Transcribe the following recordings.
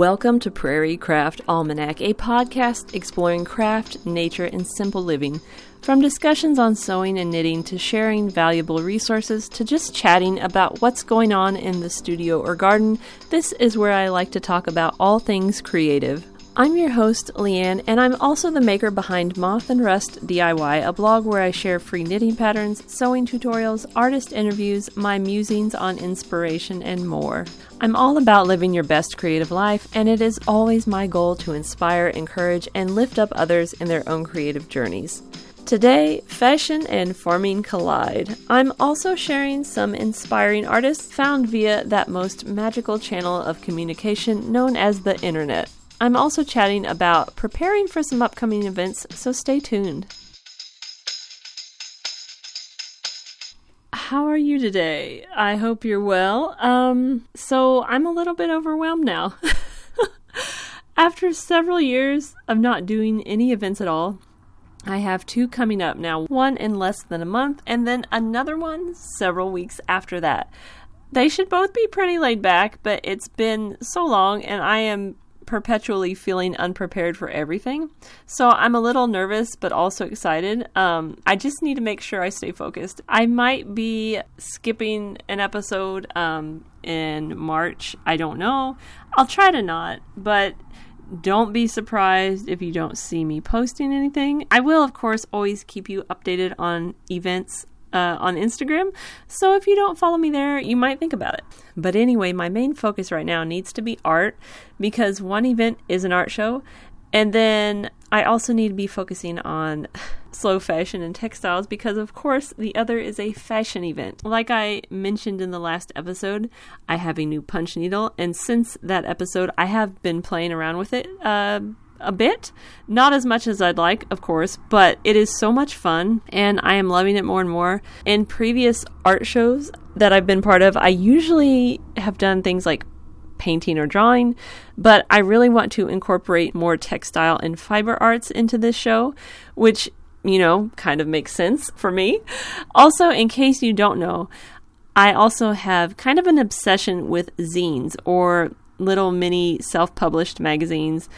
Welcome to Prairie Craft Almanac, a podcast exploring craft, nature, and simple living. From discussions on sewing and knitting to sharing valuable resources to just chatting about what's going on in the studio or garden, this is where I like to talk about all things creative. I'm your host, Leanne, and I'm also the maker behind Moth and Rust DIY, a blog where I share free knitting patterns, sewing tutorials, artist interviews, my musings on inspiration, and more. I'm all about living your best creative life, and it is always my goal to inspire, encourage, and lift up others in their own creative journeys. Today, fashion and farming collide. I'm also sharing some inspiring artists found via that most magical channel of communication known as the internet. I'm also chatting about preparing for some upcoming events, so stay tuned. How are you today? I hope you're well. Um, so I'm a little bit overwhelmed now. After several years of not doing any events at all, I have two coming up now, one in less than a month, and then another one several weeks after that. They should both be pretty laid back, but it's been so long, and I am perpetually feeling unprepared for everything. So I'm a little nervous, but also excited. Um, I just need to make sure I stay focused. I might be skipping an episode um, in March. I don't know. I'll try to not, but don't be surprised if you don't see me posting anything. I will, of course, always keep you updated on events uh, on Instagram. So if you don't follow me there, you might think about it. But anyway, my main focus right now needs to be art because one event is an art show. And then I also need to be focusing on slow fashion and textiles because, of course, the other is a fashion event. Like I mentioned in the last episode, I have a new punch needle, and since that episode, I have been playing around with it. Uh, a bit. Not as much as I'd like, of course, but it is so much fun and I am loving it more and more. In previous art shows that I've been part of, I usually have done things like painting or drawing, but I really want to incorporate more textile and fiber arts into this show, which, you know, kind of makes sense for me. Also, in case you don't know, I also have kind of an obsession with zines or little mini self published magazines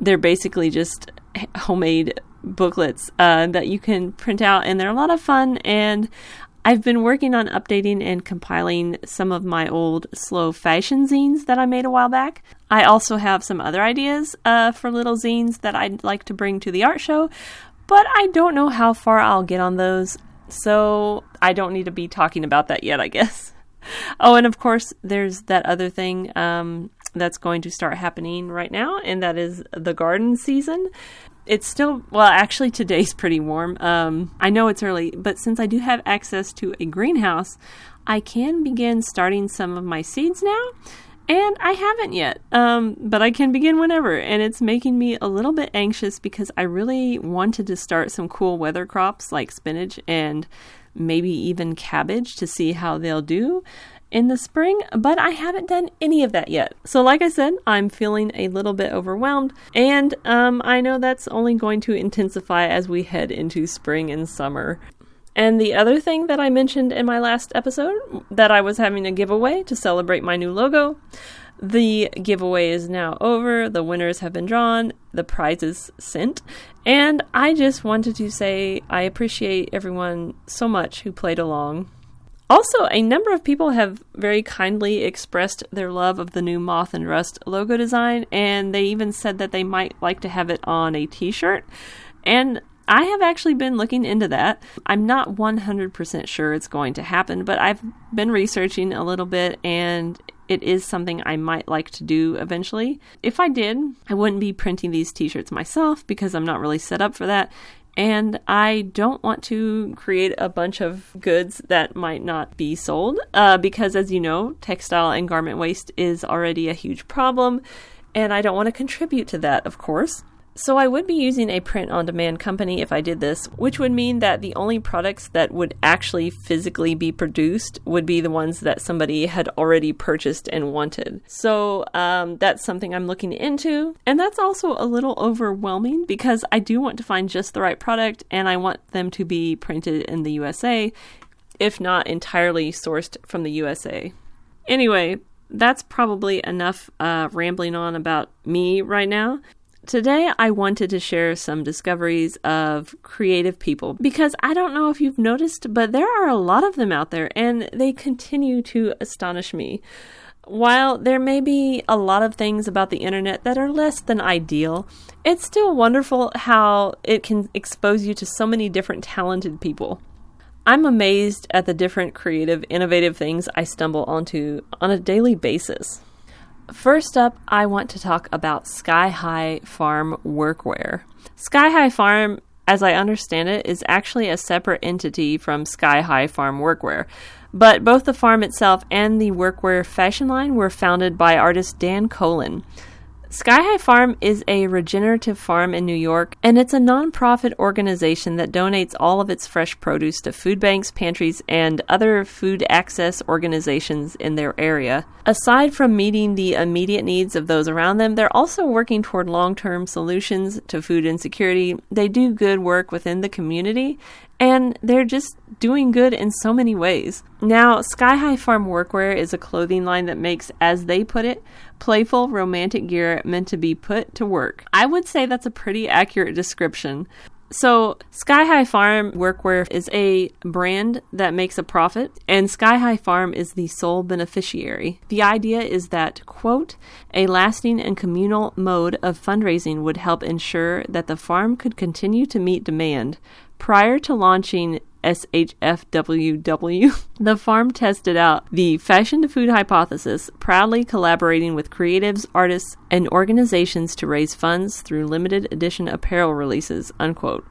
they're basically just homemade booklets uh, that you can print out, and they're a lot of fun. And I've been working on updating and compiling some of my old slow fashion zines that I made a while back. I also have some other ideas uh, for little zines that I'd like to bring to the art show, but I don't know how far I'll get on those, so I don't need to be talking about that yet, I guess. Oh, and of course, there's that other thing. Um, that's going to start happening right now, and that is the garden season. It's still, well, actually, today's pretty warm. Um, I know it's early, but since I do have access to a greenhouse, I can begin starting some of my seeds now. And I haven't yet, um, but I can begin whenever. And it's making me a little bit anxious because I really wanted to start some cool weather crops like spinach and maybe even cabbage to see how they'll do in the spring, but I haven't done any of that yet. So, like I said, I'm feeling a little bit overwhelmed, and um, I know that's only going to intensify as we head into spring and summer. And the other thing that I mentioned in my last episode that I was having a giveaway to celebrate my new logo. The giveaway is now over, the winners have been drawn, the prizes sent, and I just wanted to say I appreciate everyone so much who played along. Also, a number of people have very kindly expressed their love of the new Moth and Rust logo design, and they even said that they might like to have it on a t shirt. And I have actually been looking into that. I'm not 100% sure it's going to happen, but I've been researching a little bit and it is something I might like to do eventually. If I did, I wouldn't be printing these t shirts myself because I'm not really set up for that and I don't want to create a bunch of goods that might not be sold uh, because, as you know, textile and garment waste is already a huge problem, and I don't want to contribute to that, of course. So I would be using a print on demand company if I did this, which would mean that the only products that would actually physically be produced would be the ones that somebody had already purchased and wanted. So um, that's something I'm looking into. And that's also a little overwhelming because I do want to find just the right product and I want them to be printed in the USA, if not entirely sourced from the USA. Anyway, that's probably enough uh, rambling on about me right now. Today, I wanted to share some discoveries of creative people because I don't know if you've noticed, but there are a lot of them out there and they continue to astonish me. While there may be a lot of things about the internet that are less than ideal, it's still wonderful how it can expose you to so many different talented people. I'm amazed at the different creative, innovative things I stumble onto on a daily basis. First up, I want to talk about Sky High Farm Workwear. Sky High Farm, as I understand it, is actually a separate entity from Sky High Farm Workwear. But both the farm itself and the workwear fashion line were founded by artist Dan Colen. Sky High Farm is a regenerative farm in New York, and it's a nonprofit organization that donates all of its fresh produce to food banks, pantries, and other food access organizations in their area. Aside from meeting the immediate needs of those around them, they're also working toward long term solutions to food insecurity. They do good work within the community, and they're just doing good in so many ways. Now, Sky High Farm Workwear is a clothing line that makes, as they put it, playful, romantic gear meant to be put to work. I would say that's a pretty accurate description. So, Sky High Farm Workwear is a brand that makes a profit, and Sky High Farm is the sole beneficiary. The idea is that, quote, a lasting and communal mode of fundraising would help ensure that the farm could continue to meet demand. Prior to launching SHFWW, the farm tested out the fashion to food hypothesis, proudly collaborating with creatives, artists, and organizations to raise funds through limited edition apparel releases. Unquote.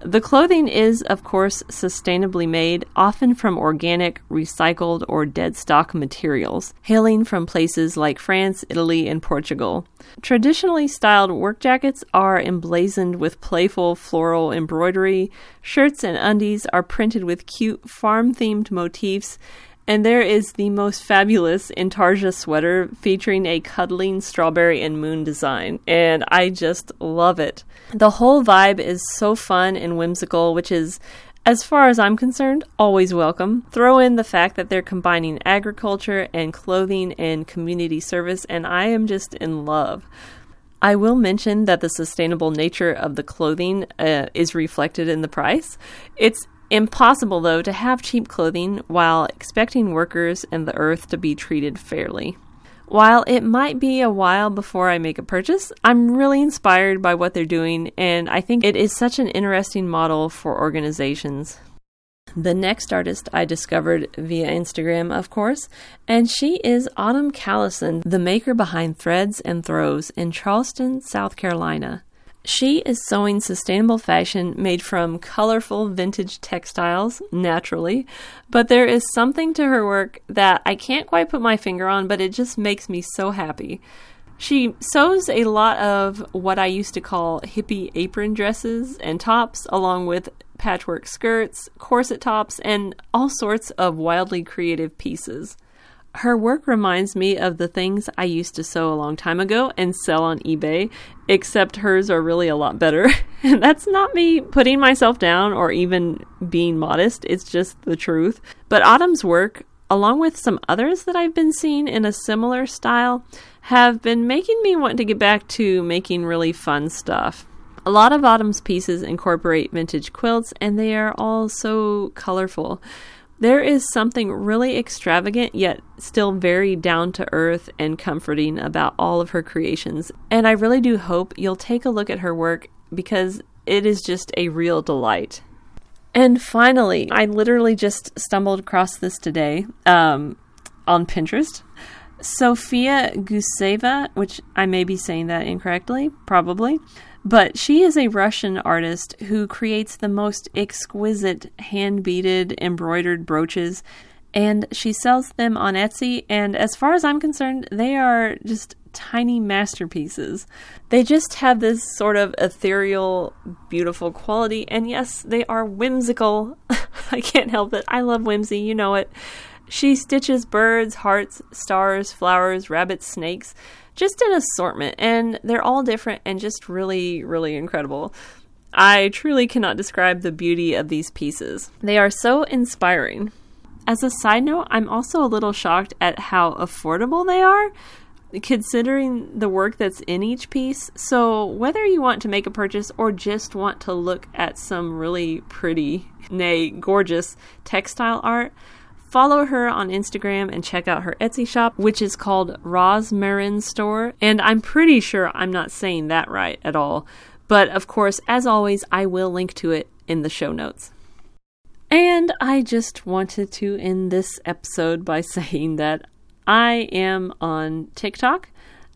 The clothing is, of course, sustainably made, often from organic, recycled, or dead stock materials, hailing from places like France, Italy, and Portugal. Traditionally styled work jackets are emblazoned with playful floral embroidery, shirts and undies are printed with cute farm themed motifs, and there is the most fabulous Intarsia sweater featuring a cuddling strawberry and moon design, and I just love it. The whole vibe is so fun and whimsical, which is, as far as I'm concerned, always welcome. Throw in the fact that they're combining agriculture and clothing and community service, and I am just in love. I will mention that the sustainable nature of the clothing uh, is reflected in the price. It's Impossible, though, to have cheap clothing while expecting workers and the earth to be treated fairly. While it might be a while before I make a purchase, I'm really inspired by what they're doing, and I think it is such an interesting model for organizations. The next artist I discovered via Instagram, of course, and she is Autumn Callison, the maker behind Threads and Throws in Charleston, South Carolina. She is sewing sustainable fashion made from colorful vintage textiles, naturally, but there is something to her work that I can't quite put my finger on, but it just makes me so happy. She sews a lot of what I used to call hippie apron dresses and tops, along with patchwork skirts, corset tops, and all sorts of wildly creative pieces. Her work reminds me of the things I used to sew a long time ago and sell on eBay, except hers are really a lot better. and that's not me putting myself down or even being modest, it's just the truth. But Autumn's work, along with some others that I've been seeing in a similar style, have been making me want to get back to making really fun stuff. A lot of Autumn's pieces incorporate vintage quilts, and they are all so colorful. There is something really extravagant yet still very down to earth and comforting about all of her creations, and I really do hope you'll take a look at her work because it is just a real delight. And finally, I literally just stumbled across this today um, on Pinterest. Sofia Guseva, which I may be saying that incorrectly, probably, but she is a Russian artist who creates the most exquisite hand beaded embroidered brooches and she sells them on Etsy and as far as I'm concerned they are just tiny masterpieces. They just have this sort of ethereal beautiful quality and yes, they are whimsical. I can't help it. I love whimsy, you know it. She stitches birds, hearts, stars, flowers, rabbits, snakes just an assortment, and they're all different and just really, really incredible. I truly cannot describe the beauty of these pieces. They are so inspiring. As a side note, I'm also a little shocked at how affordable they are considering the work that's in each piece. So, whether you want to make a purchase or just want to look at some really pretty, nay, gorgeous textile art, follow her on Instagram and check out her Etsy shop, which is called Rosmarin Store. And I'm pretty sure I'm not saying that right at all. But of course, as always, I will link to it in the show notes. And I just wanted to end this episode by saying that I am on TikTok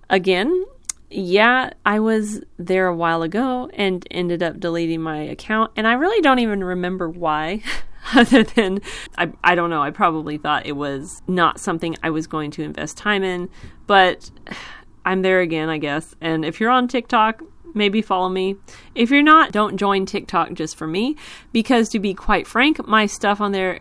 again. Yeah, I was there a while ago and ended up deleting my account, and I really don't even remember why. Other than, I, I don't know, I probably thought it was not something I was going to invest time in, but I'm there again, I guess. And if you're on TikTok, maybe follow me. If you're not, don't join TikTok just for me, because to be quite frank, my stuff on there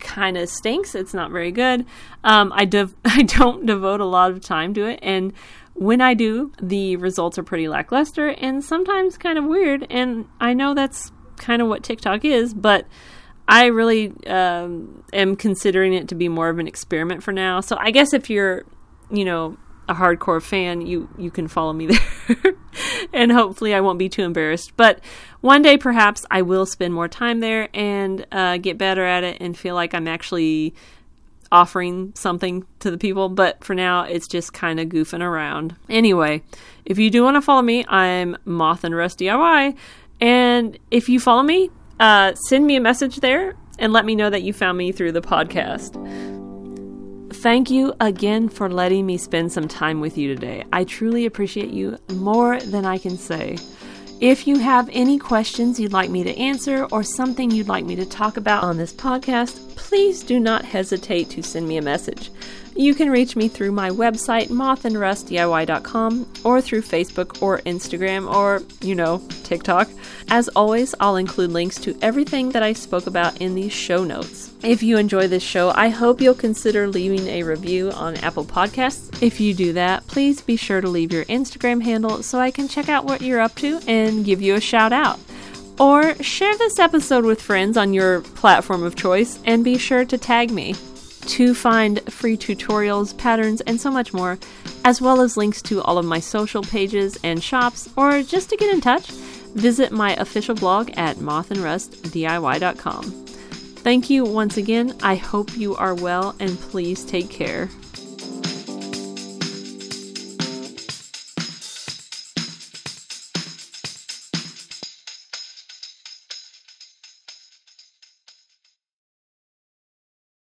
kind of stinks. It's not very good. Um, I dev- I don't devote a lot of time to it, and when I do, the results are pretty lackluster and sometimes kind of weird. And I know that's kind of what TikTok is, but I really um, am considering it to be more of an experiment for now. So I guess if you're, you know, a hardcore fan, you you can follow me there, and hopefully I won't be too embarrassed. But one day, perhaps I will spend more time there and uh, get better at it, and feel like I'm actually offering something to the people. But for now, it's just kind of goofing around. Anyway, if you do want to follow me, I'm Moth and Rust DIY, and if you follow me, uh, send me a message there and let me know that you found me through the podcast. Thank you again for letting me spend some time with you today. I truly appreciate you more than I can say. If you have any questions you'd like me to answer or something you'd like me to talk about on this podcast, please do not hesitate to send me a message. You can reach me through my website, mothandrustdiy.com, or through Facebook or Instagram or, you know, TikTok. As always, I'll include links to everything that I spoke about in the show notes. If you enjoy this show, I hope you'll consider leaving a review on Apple Podcasts. If you do that, please be sure to leave your Instagram handle so I can check out what you're up to and give you a shout out. Or share this episode with friends on your platform of choice and be sure to tag me to find free tutorials, patterns, and so much more, as well as links to all of my social pages and shops, or just to get in touch, visit my official blog at mothandrustdiy.com. Thank you once again. I hope you are well, and please take care.